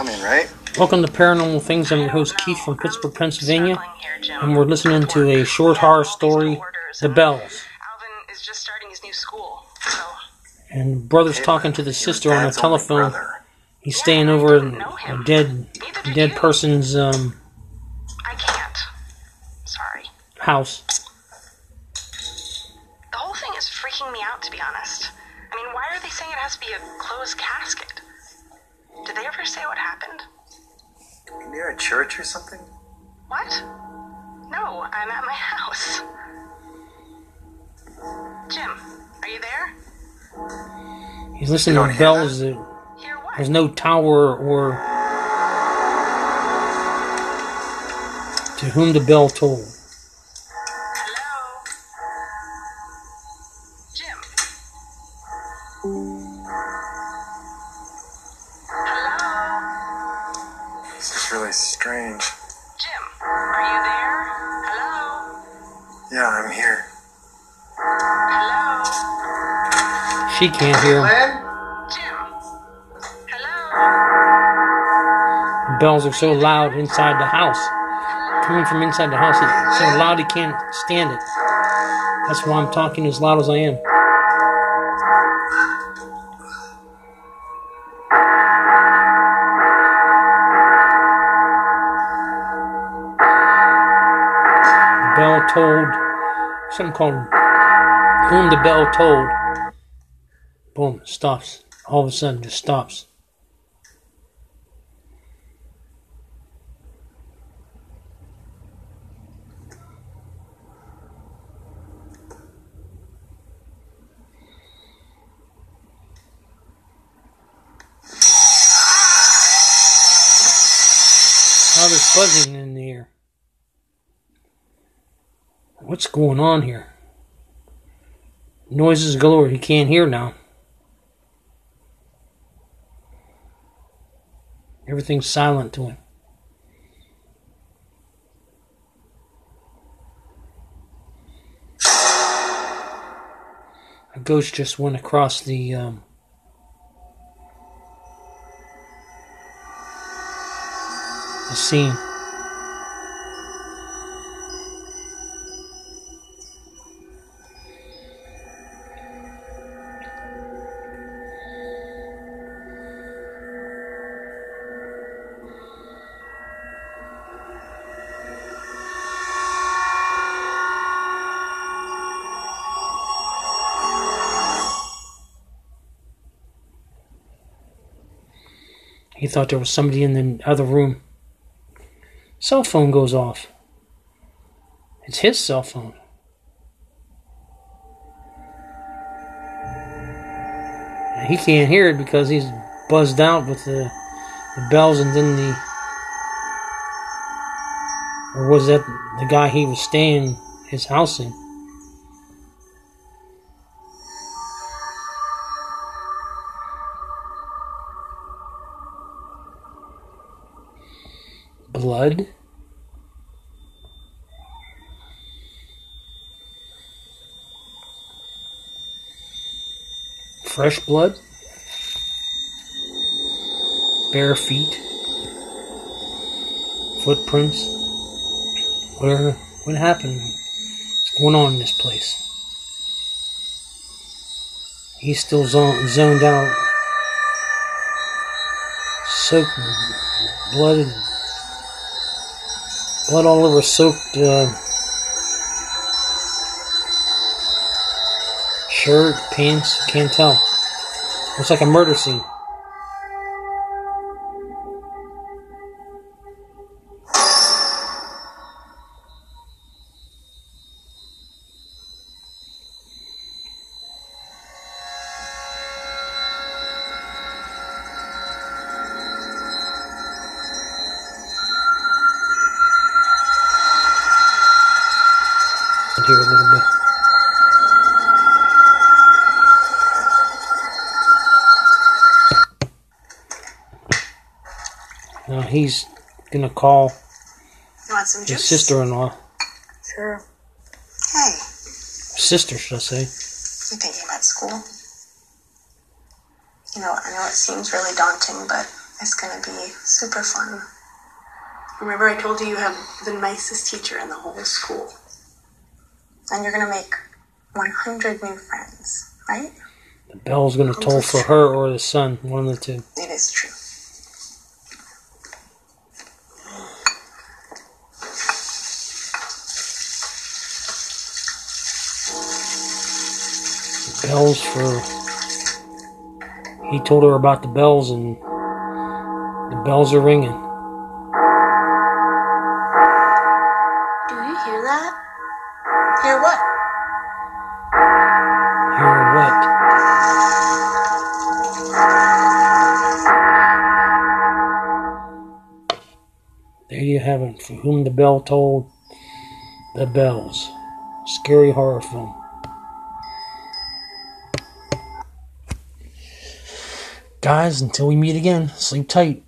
coming, right? Welcome to Paranormal Things. I'm your host Keith from Pittsburgh, Pennsylvania, and we're listening to a short horror story, The Bells. Alvin is just starting his new school, so And brother's talking to the sister on the telephone. brother. He's staying over in a dead, dead person's um, I can't. Sorry. house. The whole thing is freaking me out, to be honest. I mean, why are they saying it has to be a closed casket? Did they ever say what happened? Near a church or something? What? No, I'm at my house. Jim, are you there? He's listening to bells. That there's no tower or to whom the bell tolled. Hello? Really strange. Jim, are you there? Hello? Yeah, I'm here. Hello? She can't hear him. Jim? Hello? The bells are so loud inside the house. Coming from inside the house, it's so loud he can't stand it. That's why I'm talking as loud as I am. Bell tolled, something called Whom the Bell Tolled. Boom, stops. All of a sudden, just stops. Buzzing in the air. What's going on here? Noises galore. He can't hear now. Everything's silent to him. A ghost just went across the um, the scene. He thought there was somebody in the other room. Cell phone goes off. It's his cell phone. And He can't hear it because he's buzzed out with the, the bells and then the. Or was that the guy he was staying his house in? Blood? Fresh blood? Bare feet? Footprints? Where? What happened? What's going on in this place? He's still zon- zoned out. Soaked in blood and blood all over soaked uh, shirt, pants. Can't tell. Looks like a murder scene. Here a little bit. Now he's gonna call You his juice? sister-in-law, Sure. Hey, sister, should I say? you thinking about school? You know, I know it seems really daunting, but it's gonna be super fun. Remember, I told you you have the nicest teacher in the whole school. And you're gonna make 100 new friends, right? The bell's gonna toll for her or the sun, one of the two. It is true. Bells for. He told her about the bells, and the bells are ringing. It. For whom the bell tolled, the bells. Scary horror film. Guys, until we meet again, sleep tight.